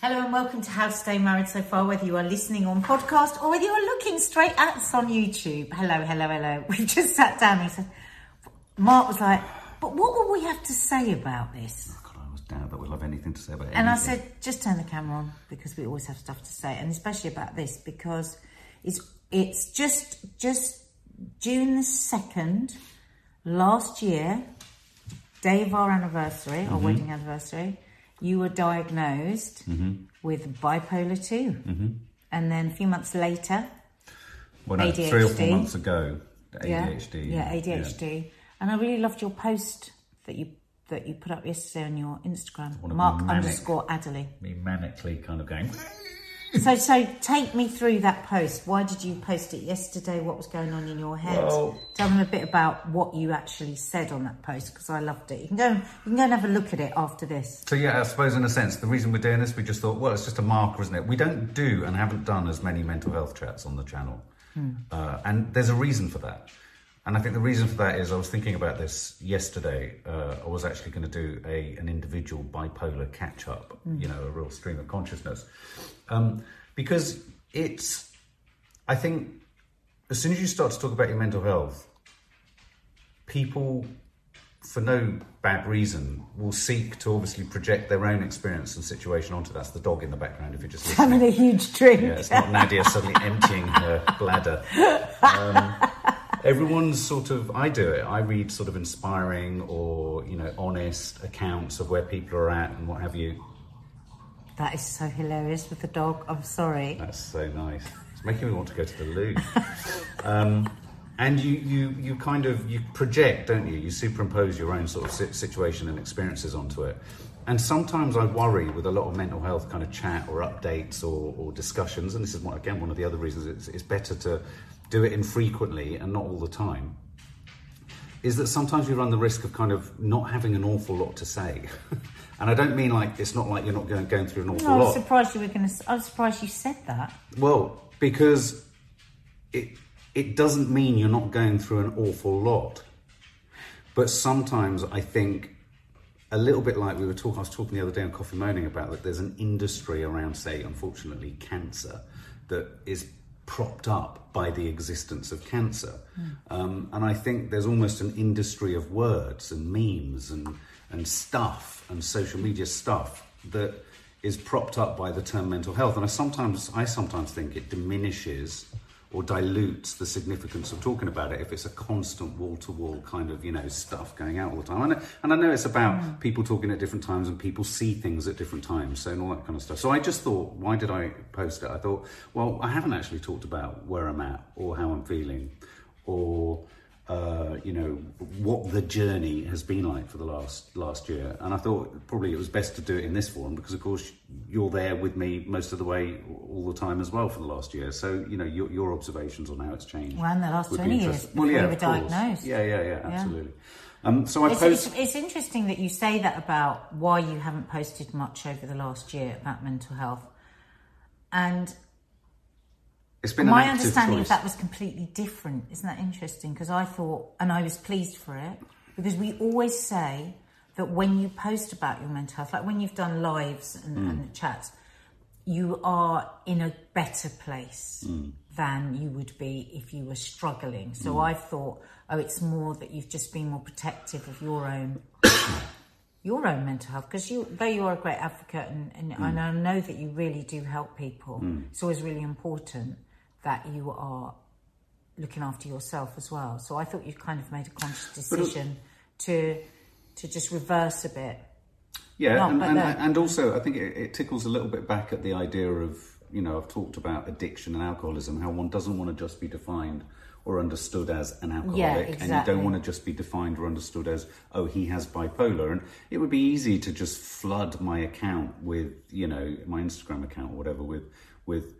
Hello and welcome to How to Stay Married So Far, whether you are listening on podcast or whether you are looking straight at us on YouTube. Hello, hello, hello. We just sat down and said, Mark was like, but what will we have to say about this? Oh, God, I always doubt that we'll have anything to say about it. And I said, just turn the camera on because we always have stuff to say, and especially about this because it's it's just just June the second last year, day of our anniversary, our mm-hmm. wedding anniversary. You were diagnosed mm-hmm. with bipolar 2 mm-hmm. and then a few months later, well, no, three or four months ago, the yeah, ADHD. yeah, ADHD, and I really loved your post that you that you put up yesterday on your Instagram, Mark manic- underscore Adderley. Me manically kind of going. So, so take me through that post. Why did you post it yesterday? What was going on in your head? Well- Tell them a bit about what you actually said on that post because I loved it. You can go, you can go and have a look at it after this. So yeah, I suppose in a sense, the reason we're doing this, we just thought, well, it's just a marker, isn't it? We don't do and haven't done as many mental health chats on the channel, uh, and there's a reason for that. And I think the reason for that is I was thinking about this yesterday. Uh, I was actually going to do a an individual bipolar catch up, you know, a real stream of consciousness, um, because it's. I think as soon as you start to talk about your mental health, people for no bad reason, will seek to obviously project their own experience and situation onto that's the dog in the background if you're just listening. Having a huge drink. Yeah, it's not Nadia suddenly emptying her bladder. Um, everyone's sort of, I do it. I read sort of inspiring or, you know, honest accounts of where people are at and what have you. That is so hilarious with the dog. I'm sorry. That's so nice. It's making me want to go to the loo. um, and you, you, you kind of you project, don't you? You superimpose your own sort of situation and experiences onto it. And sometimes I worry with a lot of mental health kind of chat or updates or, or discussions. And this is what, again one of the other reasons it's, it's better to do it infrequently and not all the time. Is that sometimes you run the risk of kind of not having an awful lot to say. and I don't mean like it's not like you're not going, going through an awful No, I was lot. surprised you were going to. I was surprised you said that. Well, because it it doesn't mean you're not going through an awful lot. But sometimes I think a little bit like we were talking I was talking the other day on Coffee Moaning about that there's an industry around, say, unfortunately, cancer that is propped up by the existence of cancer. Um, and I think there's almost an industry of words and memes and, and stuff and social media stuff that is propped up by the term mental health. And I sometimes I sometimes think it diminishes or dilutes the significance of talking about it if it's a constant wall-to-wall kind of you know stuff going out all the time. And, I- and i know it's about mm. people talking at different times and people see things at different times so and all that kind of stuff. So i just thought why did i post it? I thought well i haven't actually talked about where i'm at or how i'm feeling or uh, you know what the journey has been like for the last last year. And i thought probably it was best to do it in this forum because of course you're there with me most of the way all the time as well for the last year. So you know your, your observations on how it's changed Well, in the last 20 years Well, before you were diagnosed. yeah yeah yeah absolutely. Um so i It's, post it's, it's interesting that you say that about why you haven't posted much over the last year about mental health. And it's been my understanding of that was completely different. Isn't that interesting? Because I thought, and I was pleased for it, because we always say that when you post about your mental health, like when you've done lives and, Mm. and chats, you are in a better place Mm. than you would be if you were struggling. So Mm. I thought, oh, it's more that you've just been more protective of your own. Your own mental health, because you, though you are a great advocate, and, and, Mm. and I know that you really do help people, it's always really important that you are looking after yourself as well. So I thought you kind of made a conscious uh, decision to to just reverse a bit. Yeah, No, and, and, and also I think it, it tickles a little bit back at the idea of, you know, I've talked about addiction and alcoholism, how one doesn't want to just be defined or understood as an alcoholic, and you don't want to just be defined or understood as, oh, he has bipolar. And it would be easy to just flood my account with, you know, my Instagram account or whatever, with with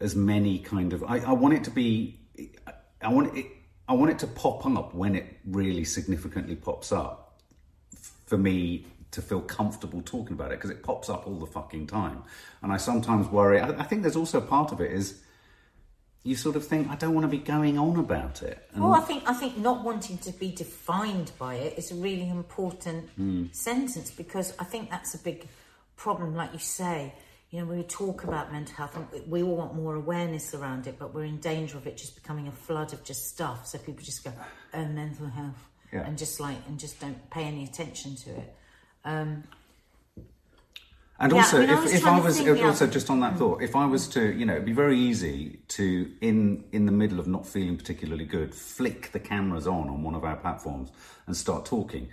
as many kind of. I, I want it to be. I want it. I want it to pop up when it really significantly pops up for me to feel comfortable talking about it because it pops up all the fucking time. And I sometimes worry. I, I think there's also part of it is you sort of think I don't want to be going on about it. And Well, I think I think not wanting to be defined by it is a really important Hmm. sentence because I think that's a big problem. Like you say, you know, we talk about mental health and we- all want more awareness around it, but we're in danger of it just becoming a flood of just stuff. So people just go, oh, mental health. Yeah. And just like, and just don't pay any attention to it. Um, And Yeah, also, I mean, I if, was if I was if also just on that thought, if I was to, you know, it'd be very easy to in in the middle of not feeling particularly good, flick the cameras on on one of our platforms and start talking.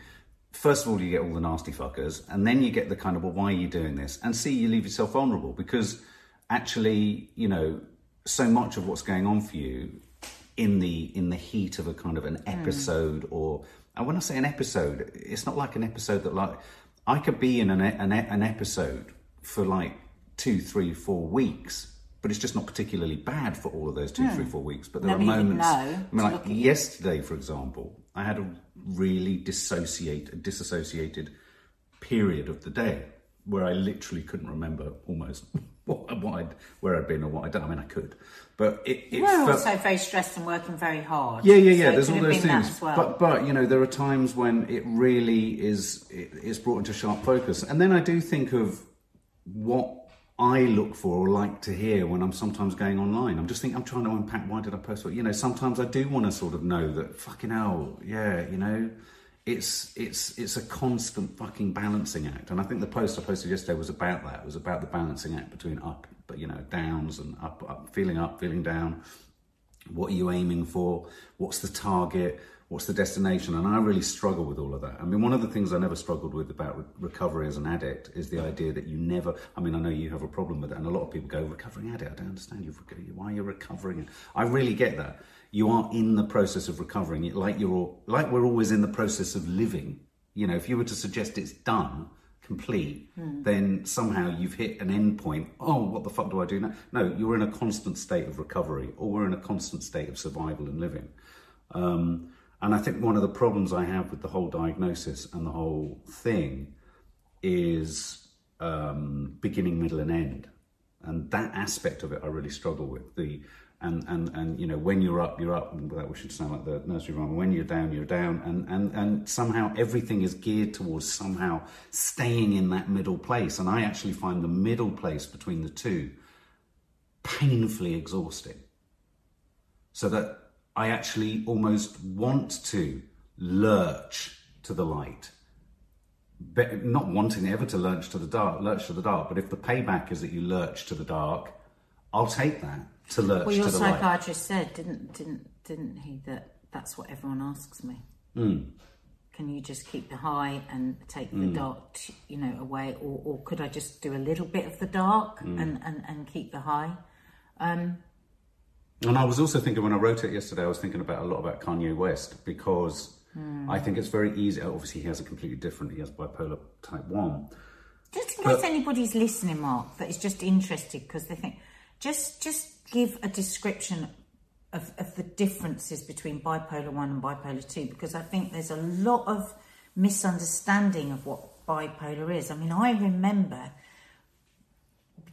First of all, you get all the nasty fuckers, and then you get the kind of, well, why are you doing this? And see, you leave yourself vulnerable because actually, you know, so much of what's going on for you in the in the heat of a kind of an hmm. episode or and when I say an episode, it's not like an episode that like I could be in an an, an episode for like two, three, four weeks, but it's just not particularly bad for all of those two, three, hmm. four weeks. But there Nobody are moments. I mean, like look at you. yesterday, for example, I had a really dissociate, a disassociated period of the day where I literally couldn't remember almost what, what I'd, where I'd been or what I'd done. I mean, I could, but it, it we're felt, also very stressed and working very hard. yeah, yeah, yeah. So There's all those things, well. but but you know there are times when it really is it, it's brought into sharp focus, and then I do think of what I look for or like to hear when I'm sometimes going online. I'm just thinking I'm trying to unpack why did I post what you know. Sometimes I do want to sort of know that fucking hell, yeah, you know. It's it's it's a constant fucking balancing act, and I think the post I posted yesterday was about that. It was about the balancing act between up, but you know, downs and up, up, feeling up, feeling down, what are you aiming for what's the target what's the destination? And i really struggle with all of that. I mean one of the things i never struggled with about re- recovery as an addict is the idea that you never i mean i know you have a problem with it and a lot of people go recovering addict? I don't understand. You why you're recovering? I really get that. You are in the process of recovering. It like you're all, like we're always in the process of living. You know if you were to suggest it's done complete, then somehow you've hit an end point. Oh, what the fuck do I do now? No, you're in a constant state of recovery, or we're in a constant state of survival and living. Um, and I think one of the problems I have with the whole diagnosis and the whole thing is um, beginning, middle, and end. And that aspect of it, I really struggle with. The and and and you know, when you're up, you're up. And that should sound like the nursery rhyme. When you're down, you're down. And and and somehow everything is geared towards somehow staying in that middle place. And I actually find the middle place between the two painfully exhausting. So that I actually almost want to lurch to the light but not wanting ever to lurch to the dark, lurch to the dark. But if the payback is that you lurch to the dark, I'll take that to lurch Well, your to the light. psychiatrist said, didn't didn't didn't he, that that's what everyone asks me. Hmm. Can you just keep the high and take the dark, you know, away, or, or could I just do a little bit of the dark Hmm. and, and, and keep the high? And I was also thinking when I wrote it yesterday, I was thinking about a lot about Kanye West because hmm. I think it's very easy. Obviously, he has a completely different. He has bipolar type one. Just in But- case anybody's listening, Mark, that is just interested because they think, just just give a description of, of the differences between bipolar one and bipolar two because I think there's a lot of misunderstanding of what bipolar is. I mean, I remember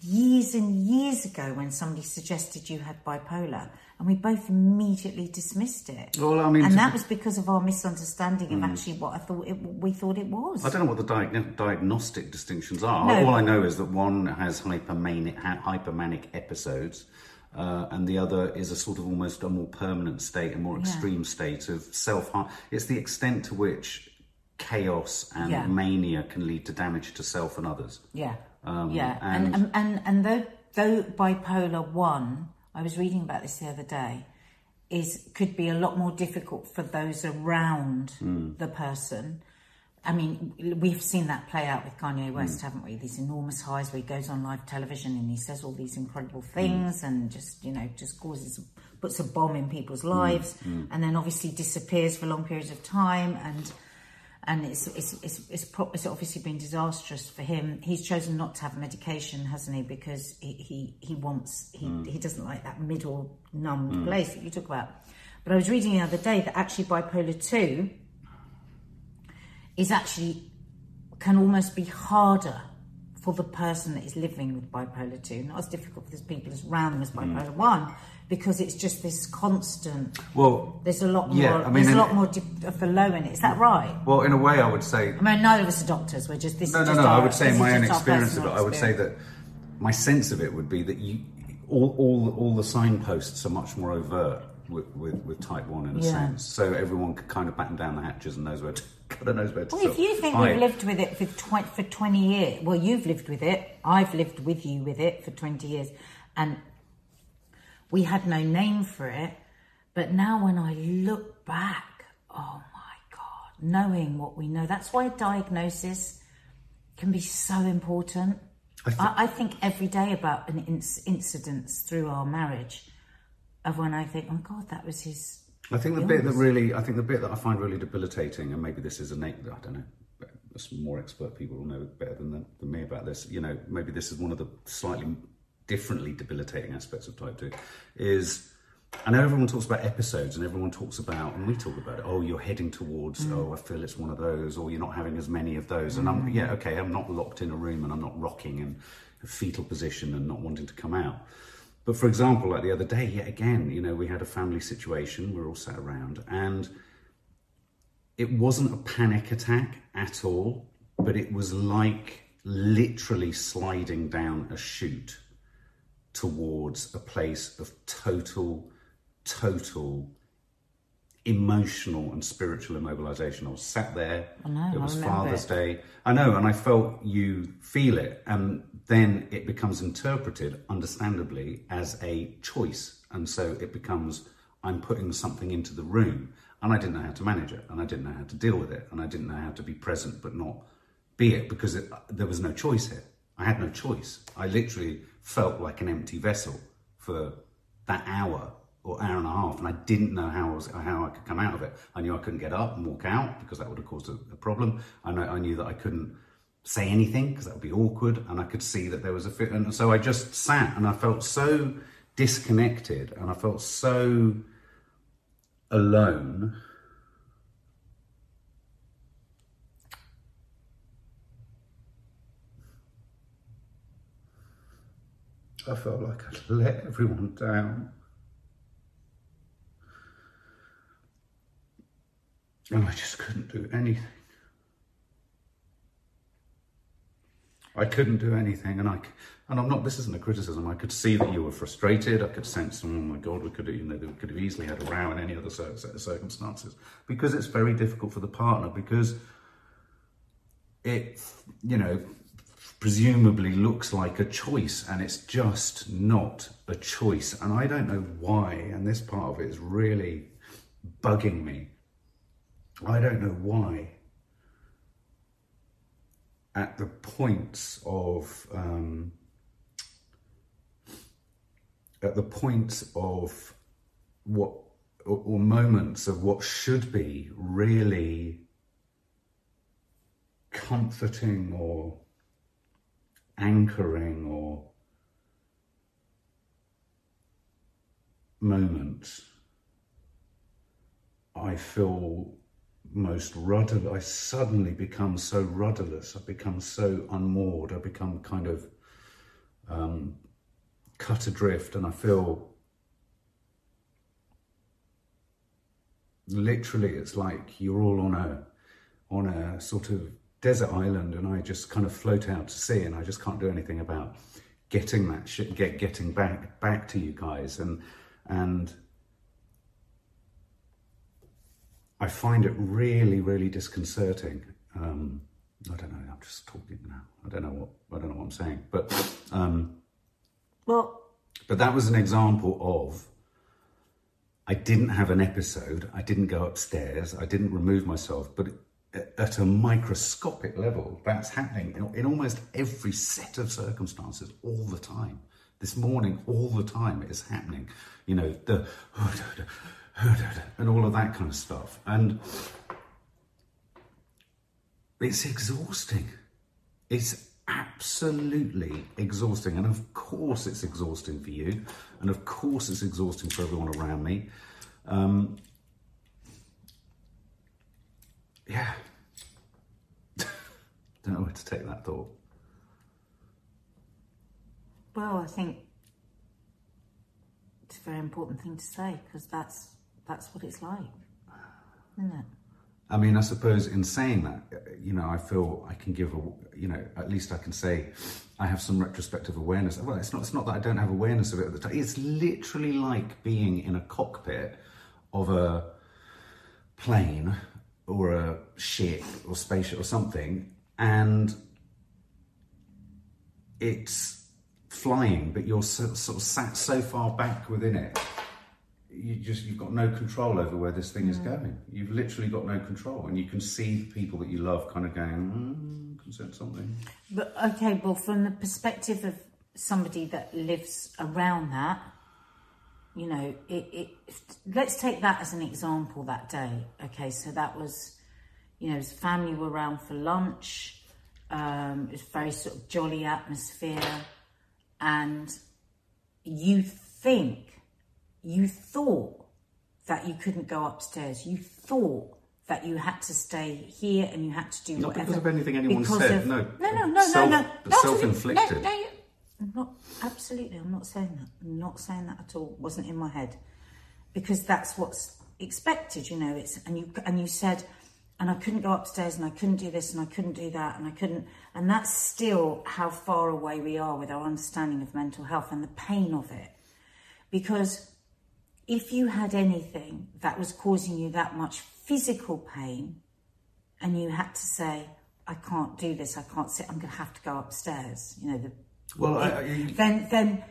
years and years ago when somebody suggested you had bipolar and we both immediately dismissed it. Well, I mean, and that was because of our misunderstanding of actually what I thought it, we thought it was. I don't know what the diag- diagnostic distinctions are. No. All I know is that one has hypermanic, ha- hypermanic episodes, uh, and the other is a sort of almost a more permanent state, a more extreme state of self harm. It's the extent to which chaos and Yeah. mania can lead to damage to self and others. Yeah, Um, yeah, and- and and and, and though though bipolar one, I was reading about this the other day, is could be a lot more difficult for those around Hmm. the person. I mean, we've seen that play out with Kanye West, Hmm. haven't we? These enormous highs where he goes on live television and he says all these incredible Hmm. things and just, you know, just causes, puts a bomb in people's Hmm. lives and then obviously disappears for long periods of time and and it's it's it's it's, pro- it's obviously been disastrous for him. He's chosen not to have medication, hasn't he? Because he he, he wants he hmm. he doesn't like that middle numbed hmm. place that you talk about. But I was reading the other day that actually bipolar two is actually can almost be harder for the person that is living with bipolar 2 not as difficult for the people as around them as mm. bipolar 1 because it's just this constant Well, there's a lot more Yeah, I mean, there's a lot more di- of the low in it is that right well, in a way, I would say I mean, neither of us are doctors. We're just this. No, no, no. Our, I would say in my own experience of it, I would say that my sense of it would be that you all all all the signposts are much more overt with with, with type one in a Yeah. sense. So everyone could kind of batten down the hatches and knows where to kind of knows where to. Well, if you think Hi. we've lived with it for, tw- for 20 years, well, you've lived with it, I've lived with you with it for 20 years, and we had no name for it. But now when I look back, oh my God, knowing what we know, that's why diagnosis can be so important. I, I, think every day about an inc- incidents through our marriage of when I think, oh God, that was his. I think the bit that really, I think the bit that I find really debilitating, and maybe this is a, I don't know, some more expert people will know better than, than me about this. You know, maybe this is one of the slightly differently debilitating aspects of type two, is I know everyone talks about episodes and everyone talks about, and we talk about it, oh, you're heading towards, mm. oh, I feel it's one of those, or you're not having as many of those. And I'm, mm. yeah, okay, I'm not locked in a room and I'm not rocking in a fetal position and not wanting to come out. But for example, like the other day, yet again, you know, we had a family situation, we we're all sat around, and it wasn't a panic attack at all, but it was like literally sliding down a chute towards a place of total, total emotional and spiritual immobilization. I was sat there. I know, it was Father's. Day. I know, and I felt you feel it, and then it becomes interpreted, understandably, as a choice, and so it becomes I'm putting something into the room, and I didn't know how to manage it, and I didn't know how to deal with it, and I didn't know how to be present but not be it because it, there was no choice here. I had no choice. I literally felt like an empty vessel for that hour or hour and a half, and I didn't know how I, was, how I could come out of it. I knew I couldn't get up and walk out because that would have caused a, a problem. I know I knew that I couldn't say anything because that would be awkward, and I could see that there was a fit. And so I just sat, and I felt so disconnected, and I felt so alone. I felt like I'd let everyone down. And I just couldn't do anything. I couldn't do anything, and I, and I'm not. This isn't a criticism. I could see that you were frustrated. I could sense, oh my God, we could, have, you know, we could have easily had a row in any other circumstances because it's very difficult for the partner because it, you know, presumably looks like a choice and it's just not a choice. And I don't know why, and this part of it is really bugging me. I don't know why. At the points of, um, at the points of what, or, or moments of what should be really comforting or anchoring or moments, I feel most rudderless. I suddenly become so rudderless. I become so unmoored. I become kind of um, cut adrift, and I feel literally it's like you're all on a on a sort of desert island and I just kind of float out to sea and I just can't do anything about getting that shit get getting back back to you guys and and I find it really really disconcerting um I don't know I'm just talking now I don't know what I don't know what I'm saying but um Well, but that was an example of I didn't have an episode, I didn't go upstairs, I didn't remove myself, but at a microscopic level, that's happening in, in almost every set of circumstances all the time. This morning, all the time, it is happening. You know, the and all of that kind of stuff. And it's exhausting. It's absolutely exhausting. And of course, it's exhausting for you. And of course, it's exhausting for everyone around me. Um, yeah. Don't know where to take that thought. well, I think it's a very important thing to say because that's that's what it's like, isn't it? I mean, I suppose in saying that, you know, I feel I can give a, you know, at least I can say I have some retrospective awareness. Well, it's not, it's not that I don't have awareness of it at the time. It's literally like being in a cockpit of a plane or a ship or spaceship or something, and it's flying, but you're so, sort of sat so far back within it. You just you've got no control over where this thing is going. You've literally got no control, and you can see the people that you love kind of going, mm, can something. But okay, well, from the perspective of somebody that lives around that, you know, it, it let's take that as an example that day. Okay, so that was, you know, his family were around for lunch. Um, it was very sort of jolly atmosphere, and you think, you thought that you couldn't go upstairs. You thought that you had to stay here and you had to do Not whatever. because of anything anyone Because said, of- no. no, no, no, Self- no, no. self-inflicted. No, no, not absolutely. I'm not saying that. I'm not saying that at all. It wasn't in my head because that's what's expected. You know, it's and you and you said, and I couldn't go upstairs, and I couldn't do this, and I couldn't do that, and I couldn't. And that's still how far away we are with our understanding of mental health and the pain of it, because if you had anything that was causing you that much physical pain, and you had to say, I can't do this, I can't sit, I'm going to have to go upstairs, you know, the, Well, I, I, then, then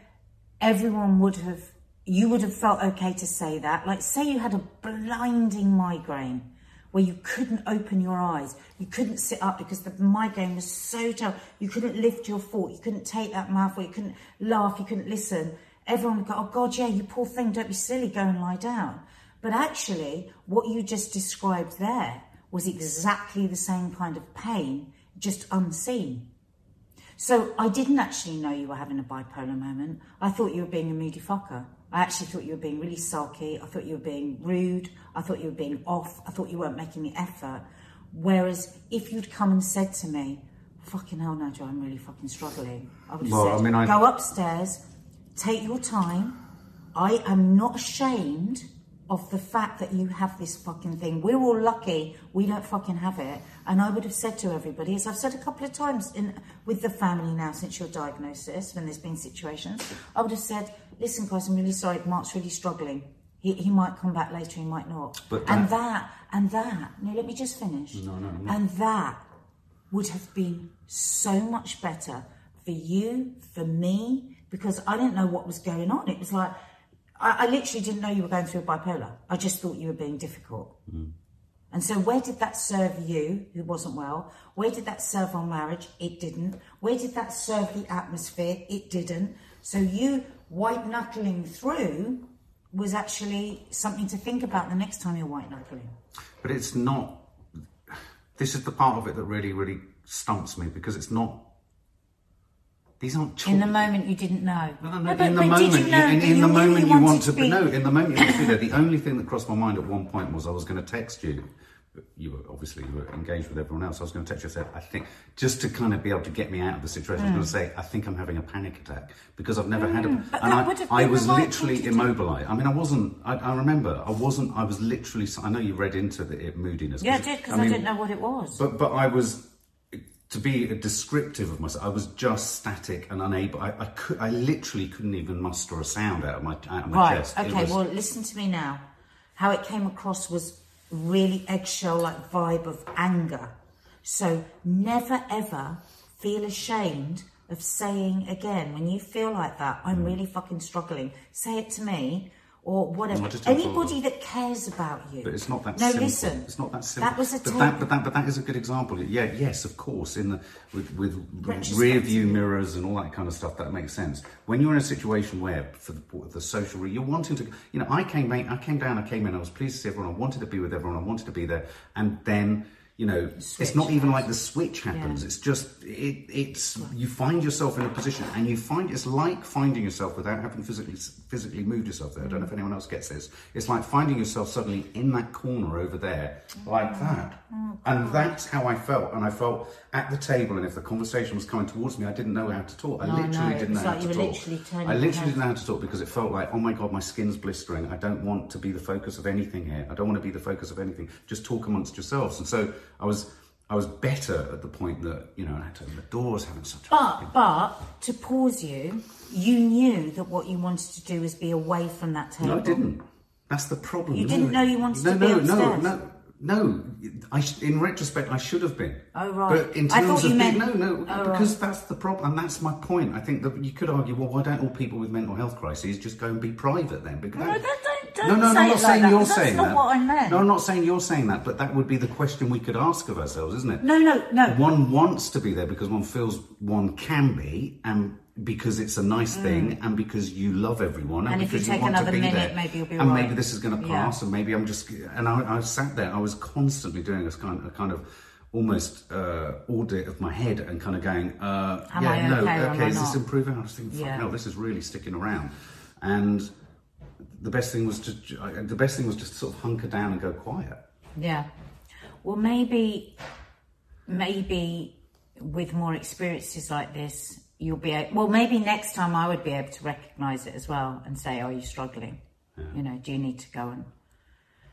everyone would have, you would have felt okay to say that. Like, say you had a blinding migraine where you couldn't open your eyes, you couldn't sit up because the migraine was so terrible, you couldn't lift your foot, you couldn't take that mouthful, you couldn't laugh, you couldn't listen. Everyone would go, oh God, yeah, you poor thing, don't be silly, go and lie down. But actually, what you just described there was exactly the same kind of pain, just unseen. So I didn't actually know you were having a bipolar moment. I thought you were being a moody fucker. I actually thought you were being really sulky. I thought you were being rude. I thought you were being off. I thought you weren't making the effort. Whereas if you'd come and said to me, fucking hell, Nigel, I'm really fucking struggling. I would have Well, said, I mean, I- go upstairs, take your time. I am not ashamed of the fact that you have this fucking thing. We're all lucky we don't fucking have it. And I would have said to everybody, as I've said a couple of times in with the family now since your diagnosis, when there's been situations, I would have said, listen, guys, I'm really sorry. Mark's really struggling. He, he might come back later, he might not. But and that- that, and that, no, let me just finish. No, no, no. And that would have been so much better for you, for me, because I didn't know what was going on. It was like, I, I literally didn't know you were going through a bipolar. I just thought you were being difficult. Mm. And so, where did that serve you, who wasn't well? Where did that serve our marriage? It didn't. Where did that serve the atmosphere? It didn't. So, you white knuckling through was actually something to think about the next time you're white knuckling. But it's not. This is the part of it that really, really stumps me because it's not. These aren't. In the moment, you didn't know. No, no, No, but- in the but moment, did you know in, the moment you want to, be- no, in the moment you want to be there. The only thing that crossed my mind at one point was I was going to text you. but You were obviously you were engaged with everyone else. I was going to text you say, I think just to kind of be able to get me out of the situation. I was going to say, I think I'm having a panic attack because I've never had a. Mm. but And that I, would have I was right literally immobilized. I mean, I wasn't. I, I remember I wasn't. I was literally. I know you read into the it, moodiness. Yeah, I did because I, mean, didn't know what it was. but but I was to be descriptive of myself. I was just static and unable. I, I could. I literally couldn't even muster a sound out of my out of my right. chest. It Okay. was- Well, listen to me now. How it came across was really eggshell-like vibe of anger. So never ever feel ashamed of saying again when you feel like that. I'm mm. really fucking struggling. Say it to me. Or whatever. I just don't feel- Anybody that cares about you. But it's not that simple. no, simple. listen. It's not that simple. That was a but that, but that, but that is a good example. Yeah, yes, of course. In the with with rear view mirrors and all that kind of stuff, that makes sense. When you're in a situation where for the, the social, re- you're wanting to, you know, I came, I came down, I came in, I was pleased to see everyone, I wanted to be with everyone, I wanted to be there, and then you know, it's not even like the switch happens. It's just it, it's you find yourself in a position, and you find it's like finding yourself without having physically physically moved yourself there. I don't know if anyone else gets this. It's like finding yourself suddenly in that corner over there, like mm. that, oh, and that's how I felt. And I felt at the table, and if the conversation was coming towards me, I didn't know how to talk. I No, literally know. didn't It's know how like to were talk. literally I literally head. didn't know how to talk because it felt like, oh my god, my skin's blistering. I don't want to be the focus of anything here. I don't want to be the focus of anything. Just talk amongst yourselves. And so I was, I was better at the point that you know I had to open the doors, having such. a But but to pause you, you knew that what you wanted to do was be away from that table. No, I didn't. That's the problem. You No. didn't know you wanted no, to be no, upstairs? No, no, no. I sh- in retrospect, I should have been. Oh, right. But in I terms thought of meant- no, no, Oh, because that's the problem, and that's my point. I think that you could argue, well, why don't all people with mental health crises just go and be private then? Because No, that- don't- don't- no, no, say I'm not like saying that, you're that's saying not that. what I meant. No, I'm not saying you're saying that, but that would be the question we could ask of ourselves, isn't it? No, no, no. One wants to be there because one feels one can be, and because it's a nice thing, and because you love everyone, and, Mm. And if you because take want to another be minute, there. maybe you'll be and right. maybe this is going to Yeah. pass, and maybe I'm just. And I, I sat there. I was constantly doing this kind, a kind of almost uh, audit of my head, and kind of going, uh, Am yeah, I no, okay or am okay, I is this not? improving? I was thinking, fuck Yeah. hell, this is really sticking around, and the best thing was to the best thing was just to sort of hunker down and go quiet. Yeah. Well, maybe, maybe with more experiences like this, you'll be able, well, maybe next time I would be able to recognise it as well and say, are you struggling? You know, do you need to go and,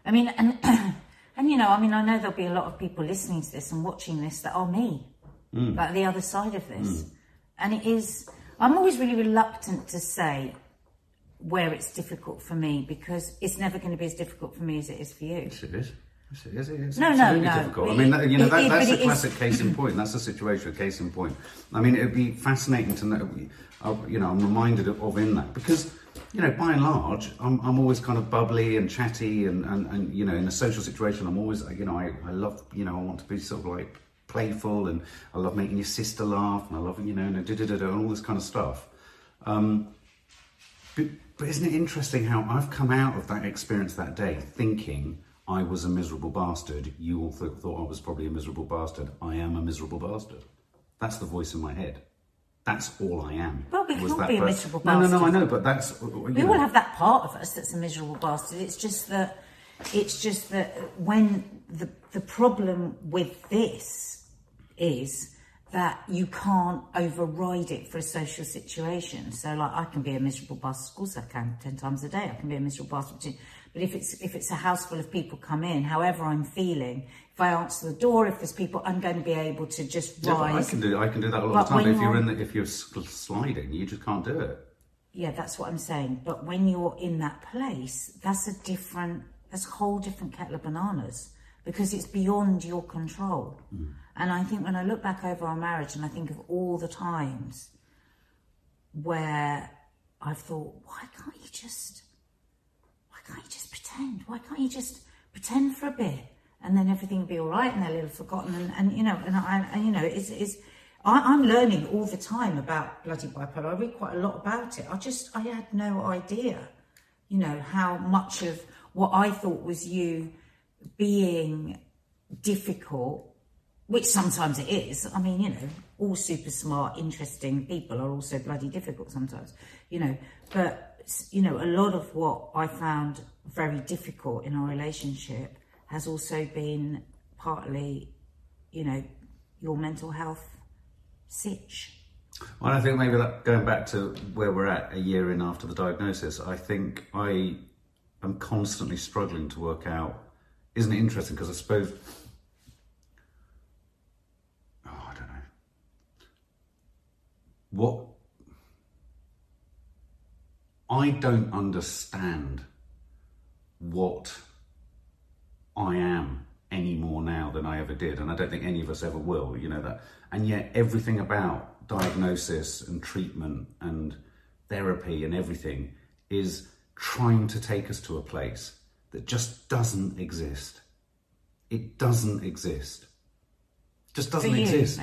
I mean, and, and you know, I mean, I know there'll be a lot of people listening to this and watching this that are me, mm. like the other side of this. Mm. And it is, I'm always really reluctant to say where it's difficult for me because it's never going to be as difficult for me as it is for you. Yes, it is. Yes, it is. It is No, no, absolutely no. difficult. I mean, it- that, you know, it- that, it- that's a it is- classic case in point. That's a situation, a case in point. I mean, it'd be fascinating to know. uh, You know, I'm reminded of, of in that because, you know, by and large, I'm, I'm always kind of bubbly and chatty, and, and, and you know, in a social situation, I'm always, you know, I, I love, you know, I want to be sort of like playful, and I love making your sister laugh, and I love, you know, and da da da da, and all this kind of stuff. Um, but, but isn't it interesting how I've come out of that experience that day thinking I was a miserable bastard? You all th- thought I was probably a miserable bastard. I am a miserable bastard. That's the voice in my head. That's all I am. Well, we Was can't be a miserable No, no, no. I know, but that's. Uh, you We know, all have that part of us that's a miserable bastard. It's just that, it's just that when the the problem with this is that you can't override it for a social situation. So, like, I can be a miserable bastard. Of course, I can. Ten times a day, I can be a miserable bastard. But if it's if it's a house full of people come in, however I'm feeling, if I answer the door, if there's people, I'm going to be able to just Yeah, but I can do. I can do that a lot But the time. If you're you're- in, the, if you're sliding, you just can't do it. Yeah, that's what I'm saying. But when you're in that place, that's a different, that's a whole different kettle of bananas because it's beyond your control. Hmm. And I think when I look back over our marriage and I think of all the times where I've thought, why can't you just, why can't you just pretend? Why can't you just pretend for a bit? And then everything will be all right and they'll have forgotten. And, and you know, and I, and, you know, it's, it's, I, I'm learning all the time about bloody bipolar. I read quite a lot about it. I just, I had no idea, you know, how much of what I thought was you being difficult, which sometimes it is. I mean, you know, all super smart, interesting people are also bloody difficult sometimes, you know. But, you know, a lot of what I found very difficult in our relationship has also been partly, you know, your mental health sitch. Well, I think maybe that going back to where we're at a year in after the diagnosis, I think I am constantly struggling to work out. Isn't it interesting? Because I suppose, oh, I don't know, what I don't understand what I am any more now than I ever did, and I don't think any of us ever will. You know that, and yet everything about diagnosis and treatment and therapy and everything is trying to take us to a place that just doesn't exist. It doesn't exist. Just doesn't you, exist.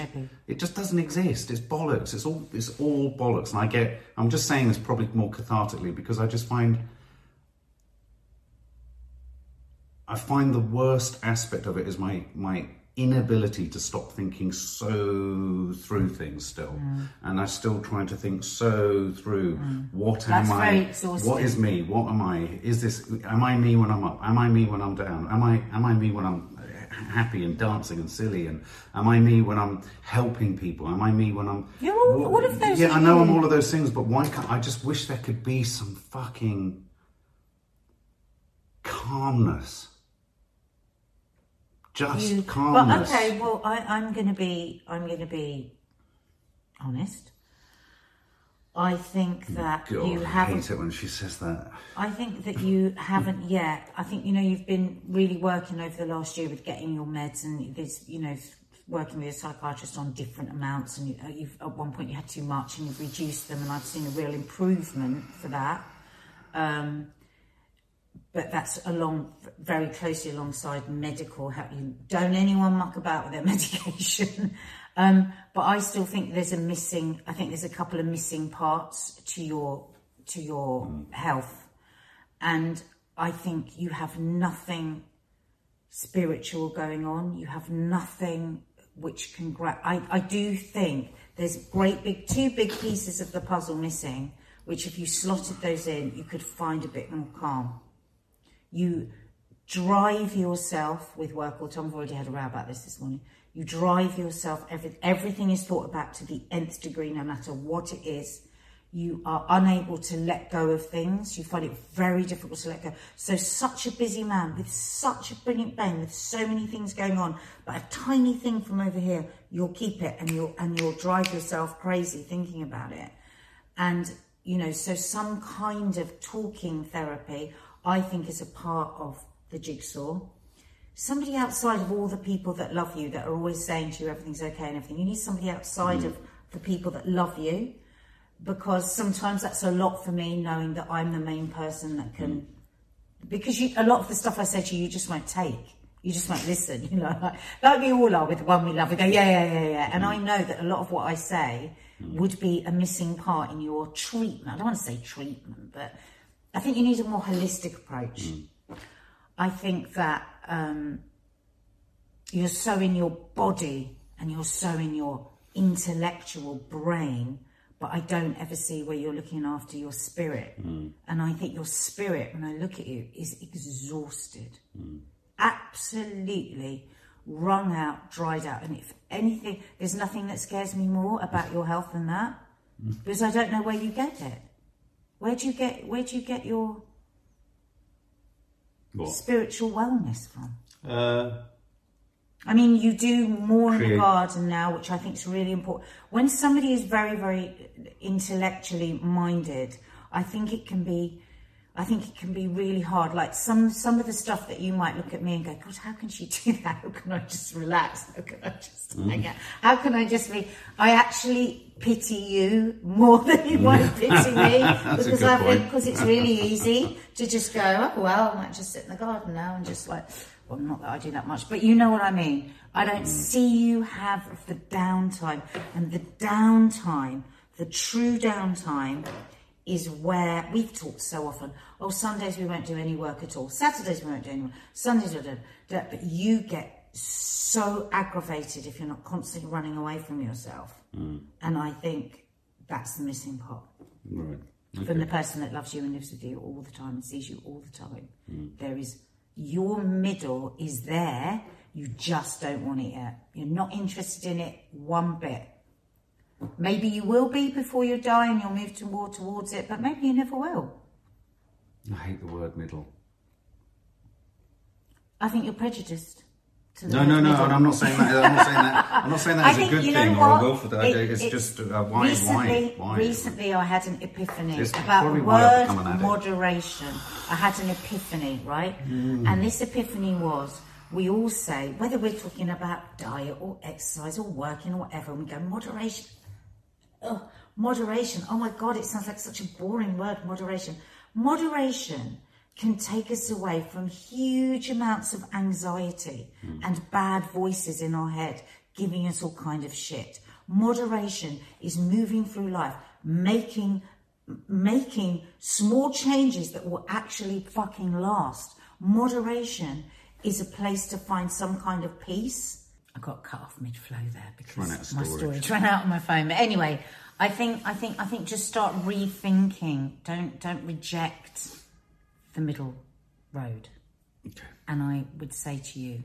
It just doesn't exist. It's bollocks. It's all. It's all bollocks. And I get. I'm just saying this probably more cathartically because I just find. I find the worst aspect of it is my my inability to stop thinking so through things still, Mm. and I'm still trying to think so through what That's am I? What is me? What am I? Is this? Am I me when I'm up? Am I me when I'm down? Am I? Am I me when I'm happy and dancing and silly? And am I me when I'm helping people? Am I me when I'm? You're all- all of those Yeah, I know I'm all of those things, but why can't I just wish there could be some fucking calmness. Just You- calmness. But okay, well, I, I'm going to be, I'm going to be honest. I think that God, you I haven't. I hate it when she says that. I think that you haven't yet. I think you know you've been really working over the last year with getting your meds, and this, you know working with a psychiatrist on different amounts. And you, uh, you've at one point you had too much, and you've reduced them, and I've seen a real improvement for that. Um, but that's along very closely alongside medical help. You don't anyone muck about with their medication. um, but I still think there's a missing. I think there's a couple of missing parts to your to your health, and I think you have nothing spiritual going on. You have nothing which can grab. I, I do think there's great big two big pieces of the puzzle missing, which if you slotted those in, you could find a bit more calm. You drive yourself with work time. I've already had a row about this this morning. You drive yourself. Every, everything is thought about to the nth degree, no matter what it is. You are unable to let go of things. You find it very difficult to let go. So, such a busy man with such a brilliant brain, with so many things going on, but a tiny thing from over here, you'll keep it and you'll and you'll drive yourself crazy thinking about it. And, you know, so some kind of talking therapy, I think, is a part of the jigsaw. Somebody outside of all the people that love you, that are always saying to you everything's okay and everything, you need somebody outside mm. of the people that love you because sometimes that's a lot for me knowing that I'm the main person that can. Mm. Because you, a lot of the stuff I say to you, you just won't take. You just won't listen, you know, like, like we all are with the one we love. We go, yeah, yeah, yeah, yeah. And I mm. know that a lot of what I say would be a missing part in your treatment. I don't want to say treatment, but I think you need a more holistic approach. Hmm. I think that um, you're so in your body and you're so in your intellectual brain, but I don't ever see where you're looking after your spirit. Hmm. And I think your spirit, when I look at you, is exhausted. Hmm. Absolutely wrung out, dried out. And if anything, there's nothing that scares me more about your health than that. Because I don't know where you get it. Where do you get where do you get your What? spiritual wellness from? Uh, I mean, you do more in the garden now, which I think is really important. When somebody is very, very intellectually minded, I think it can be, I think it can be really hard. Like some some of the stuff that you might look at me and go, God, how can she do that? How can I just relax? How can I just Mm. hang out? How can I just be? I actually pity you more than you might pity me because I think because it's really easy to just go, oh well, I might just sit in the garden now and just like, well, not that I do that much, but you know what I mean. I don't Mm. see you have the downtime, and the downtime, the true downtime, is where we've talked so often. Oh, Sundays we won't do any work at all. Saturdays we won't do any work. Sundays we don't. But you get so aggravated if you're not constantly running away from yourself, Mm. and I think that's the missing part right. from the person that loves you and lives with you all the time and sees you all the time. Hmm. There is your middle is there. You just don't want it yet. You're not interested in it one bit. Maybe you will be before you die and you'll move toward towards it, but maybe you never will. I hate the word middle. I think you're prejudiced. To the No, no, no. middle. And I'm not saying that. I'm not saying that. I'm not saying that I as a good thing or what? a willful thing. It- it's, it's- just uh, why, recently, why, why? recently I had an epiphany It's about the word become an addict. moderation. I had an epiphany, right? Hmm. And this epiphany was we all say, whether we're talking about diet or exercise or working or whatever, and we go moderation. Moderation. Oh my God, it sounds like such a boring word, moderation. Moderation can take us away from huge amounts of anxiety hmm. and bad voices in our head giving us all kind of shit. Moderation is moving through life, making making small changes that will actually fucking last. Moderation is a place to find some kind of peace. I got cut off mid flow there because my storage. ran out on my phone. But anyway, I think I think I think just start rethinking. Don't don't reject the middle road. Okay. And I would say to you,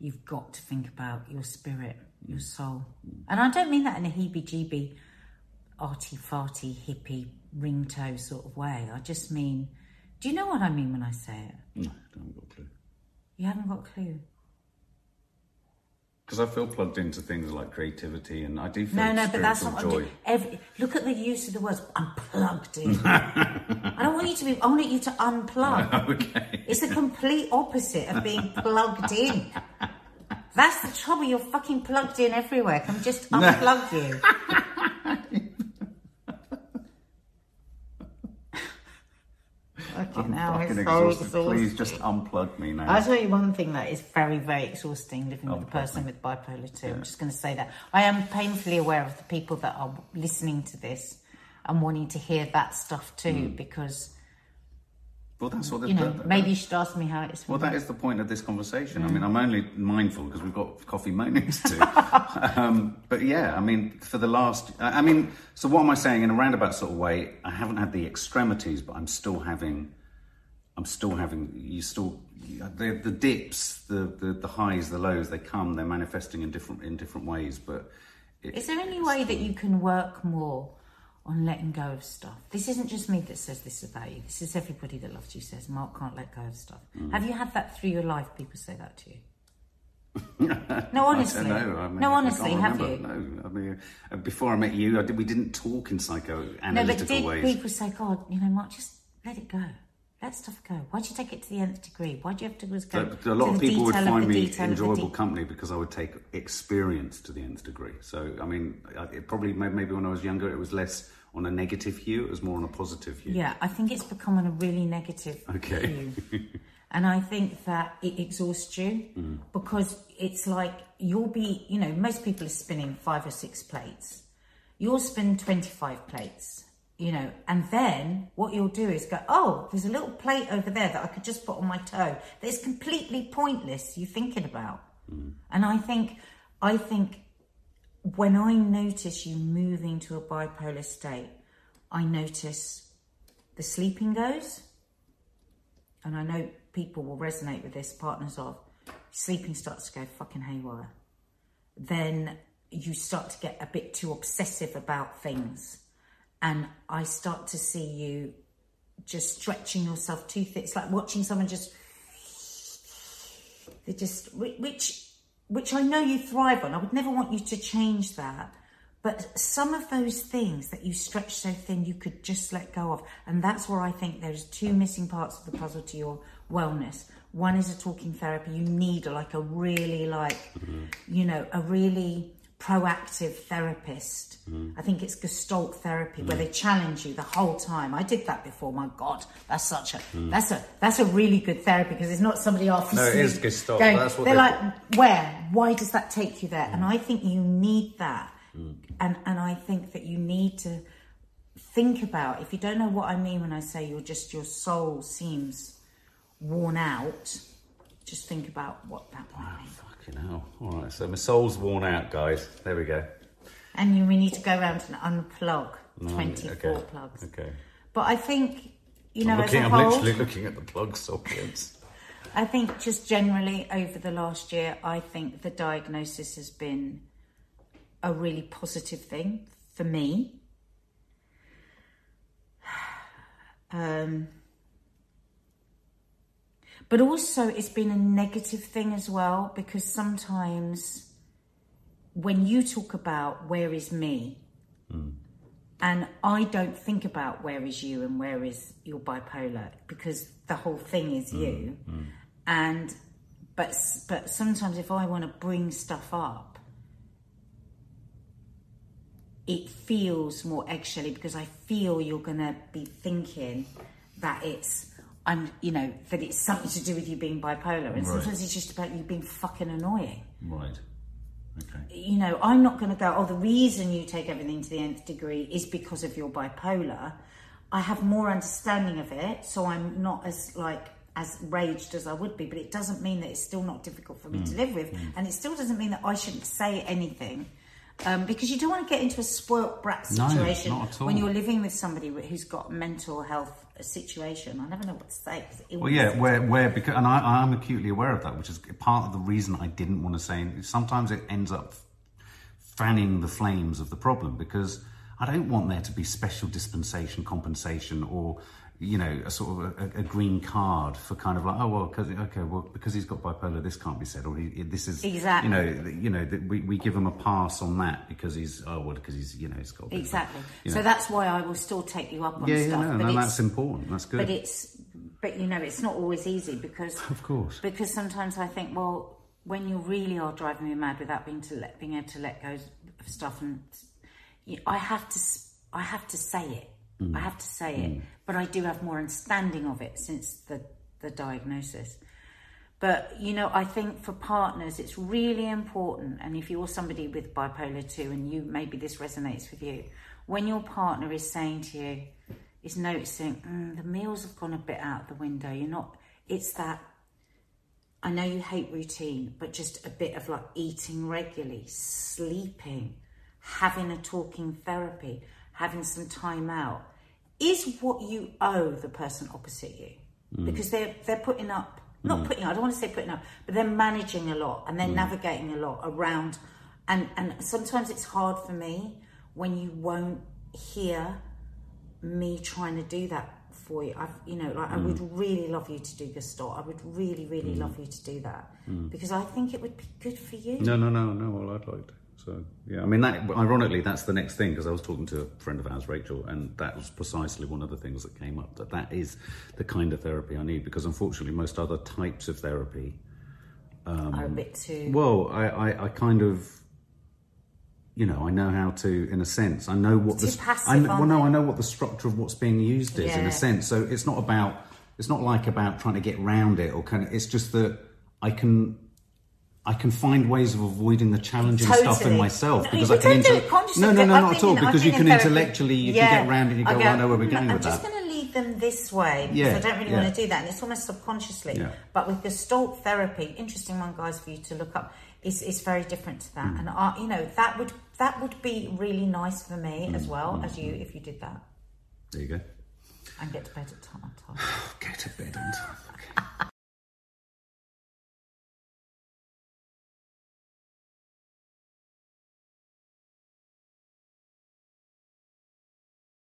you've got to think about your spirit, your mm. soul. And I don't mean that in a heebie jeebie, arty farty, hippie, ring toe sort of way. I just mean, do you know what I mean when I say it? No, I haven't got a clue. You haven't got a clue. Because I feel plugged into things like creativity, and I do feel No, no, but that's not spiritual what I'm joy. Every, look at the use of the words. I'm plugged in. I don't want you to be. I want you to unplug. okay. It's the complete opposite of being plugged in. That's the trouble. You're fucking plugged in everywhere. Can we just unplug you? fucking hell, Fucking it's so exhausted. Please just unplug me now. I'll tell you one thing that is very, very exhausting living with a person with bipolar 2. I'm just going to say that. I am painfully aware of the people that are listening to this and wanting to hear that stuff too hmm. because, well, that's what the, you know, that- maybe you should ask me how it is. Well, that is the point of this conversation. I Mm. mean, I'm only mindful because we've got coffee mornings too. um, but yeah, I mean, for the last, I I mean, so what am I saying in a roundabout sort of way? I haven't had the extremities, but I'm still having, I'm still having. You still, the the dips, the, the the highs, the lows. They come. They're manifesting in different in different ways. But it, Is there any way that you can work more on letting go of stuff? This isn't just me that says this about you. This is everybody that loves you says Mark can't let go of stuff. Mm. Have you had that through your life? People say that to you. No, honestly. I know. I mean, no, honestly, have you? No, I mean, uh, before I met you, I did, we didn't talk in No, but psychoanalytical did ways. people say, God, you know, Mark, just let it go. Let stuff go. Why'd you take it to the nth degree? Why'd you have to always go But a lot of people would find me enjoyable de- company because I would take experience to the nth degree. So, I mean, it probably maybe when I was younger, it was less on a negative hue; it was more on a positive hue. Yeah, I think it's becoming a really negative Okay. view. and I think that it exhausts you Mm. because it's like you'll be, you know, most people are spinning five or six plates. You'll spin 25 plates, you know, and then what you'll do is go, oh, there's a little plate over there that I could just put on my toe that is completely pointless You're thinking about. Mm. And I think, I think when I notice you moving to a bipolar state, I notice the sleeping goes, and I know people will resonate with this, partners of sleeping starts to go fucking haywire. Then you start to get a bit too obsessive about things, and I start to see you just stretching yourself too thin. It's like watching someone just they just which which I know you thrive on. I would never want you to change that. But some of those things that you stretch so thin you could just let go of. And that's where I think there's two missing parts of the puzzle to your wellness. One is a talking therapy. You need like a really like, mm-hmm. you know, a really proactive therapist. Mm. I think it's gestalt therapy where mm. they challenge you the whole time. I did that before. My God, that's such a mm. that's a that's a really good therapy because it's not somebody after No, it is Gestalt. going- That's what they're they- like, where? Why does that take you there? And I think you need that. And and I think that you need to think about if you don't know what I mean when I say you're just your soul seems worn out, just think about what that might mean. Fucking hell! All right, so my soul's worn out, guys. There we go. And you we need to go around and unplug twenty four okay, plugs. Okay. But I think you know I'm, as looking, I'm whole, literally looking at the plug sockets. I think just generally over the last year, I think the diagnosis has been a really positive thing for me. Um, but also, it's been a negative thing as well because sometimes when you talk about where is me, hmm. and I don't think about where is you and where is your bipolar because the whole thing is hmm, you. Hmm. And but but sometimes if I want to bring stuff up, it feels more eggshelly because I feel you're gonna be thinking that it's I'm you know that it's something to do with you being bipolar, and sometimes it's just about you being fucking annoying Right. Okay. you know, I'm not going to go, oh, the reason you take everything to the nth degree is because of your bipolar. I have more understanding of it, so I'm not as like as raged as I would be, but it doesn't mean that it's still not difficult for me Mm. to live with, and it still doesn't mean that I shouldn't say anything. Um, because you don't want to get into a spoilt brat situation all. when you're living with somebody who's got mental health situation. I never know what to say. Well, yeah, where, where, because, and I, I'm acutely aware of that, which is part of the reason I didn't want to say. anything. Sometimes it ends up fanning the flames of the problem because I don't want there to be special dispensation, compensation, or you know, a sort of a, a green card for kind of like, oh well, because okay, well, because he's got bipolar, this can't be said, or he, this is Exactly. You know, you know, that we, we give him a pass on that because he's oh well, because he's you know he's got bit of Exactly. So know. that's why I will still take you up on yeah, yeah, stuff. no, but no, that's important. That's good. but it's but you know it's not always easy because Of course. because sometimes I think well when you really are driving me mad without being to let being able to let go of stuff and you, I have to I have to say it Mm. I have to say it but I do have more understanding of it since the the diagnosis but you know I think for partners it's really important and if you're somebody with bipolar 2 and you maybe this resonates with you when your partner is saying to you is noticing mm, the meals have gone a bit out the window you're not it's that I know you hate routine, but just a bit of like eating regularly, sleeping, having a talking therapy, having some time out is what you owe the person opposite you. Hmm. Because they're they're putting up not hmm. putting up, I don't want to say putting up, but they're managing a lot and they're hmm. navigating a lot around and and sometimes it's hard for me when you won't hear me trying to do that for you. I've, you know, like I would really love you to do Gestalt. I would really, really love you to do that because I think it would be good for you. No, no, no, no. Well, I'd like to. So yeah, I mean, that ironically, that's the next thing because I was talking to a friend of ours, Rachel, and that was precisely one of the things that came up. That that is the kind of therapy I need because unfortunately, most other types of therapy. Um, Are a bit too. Well, I, I, I kind of. You know, I know how to, in a sense, I know what Too the passive, I, know- well, no. I know what the structure of what's being used is in a sense. So it's not about, it's not like about trying to get round it or kind of. It's just that I can I can find ways of avoiding the challenging stuff in myself No, because I can don't do inte- it consciously. no no no not at all in- because you can intellectually you Yeah. can get around it and you go I oh, I know where we're "Mm, going I'm with just that going to lead them this way because Yeah, I don't really yeah. want to do that, and it's almost subconsciously. Yeah. But with Gestalt therapy, interesting one, guys, for you to look up. Is is very different to Mm. that, and uh, you know that would that would be really nice for me Mm, as well as you if you did that there you go and get to bed at time. time. get to bed on time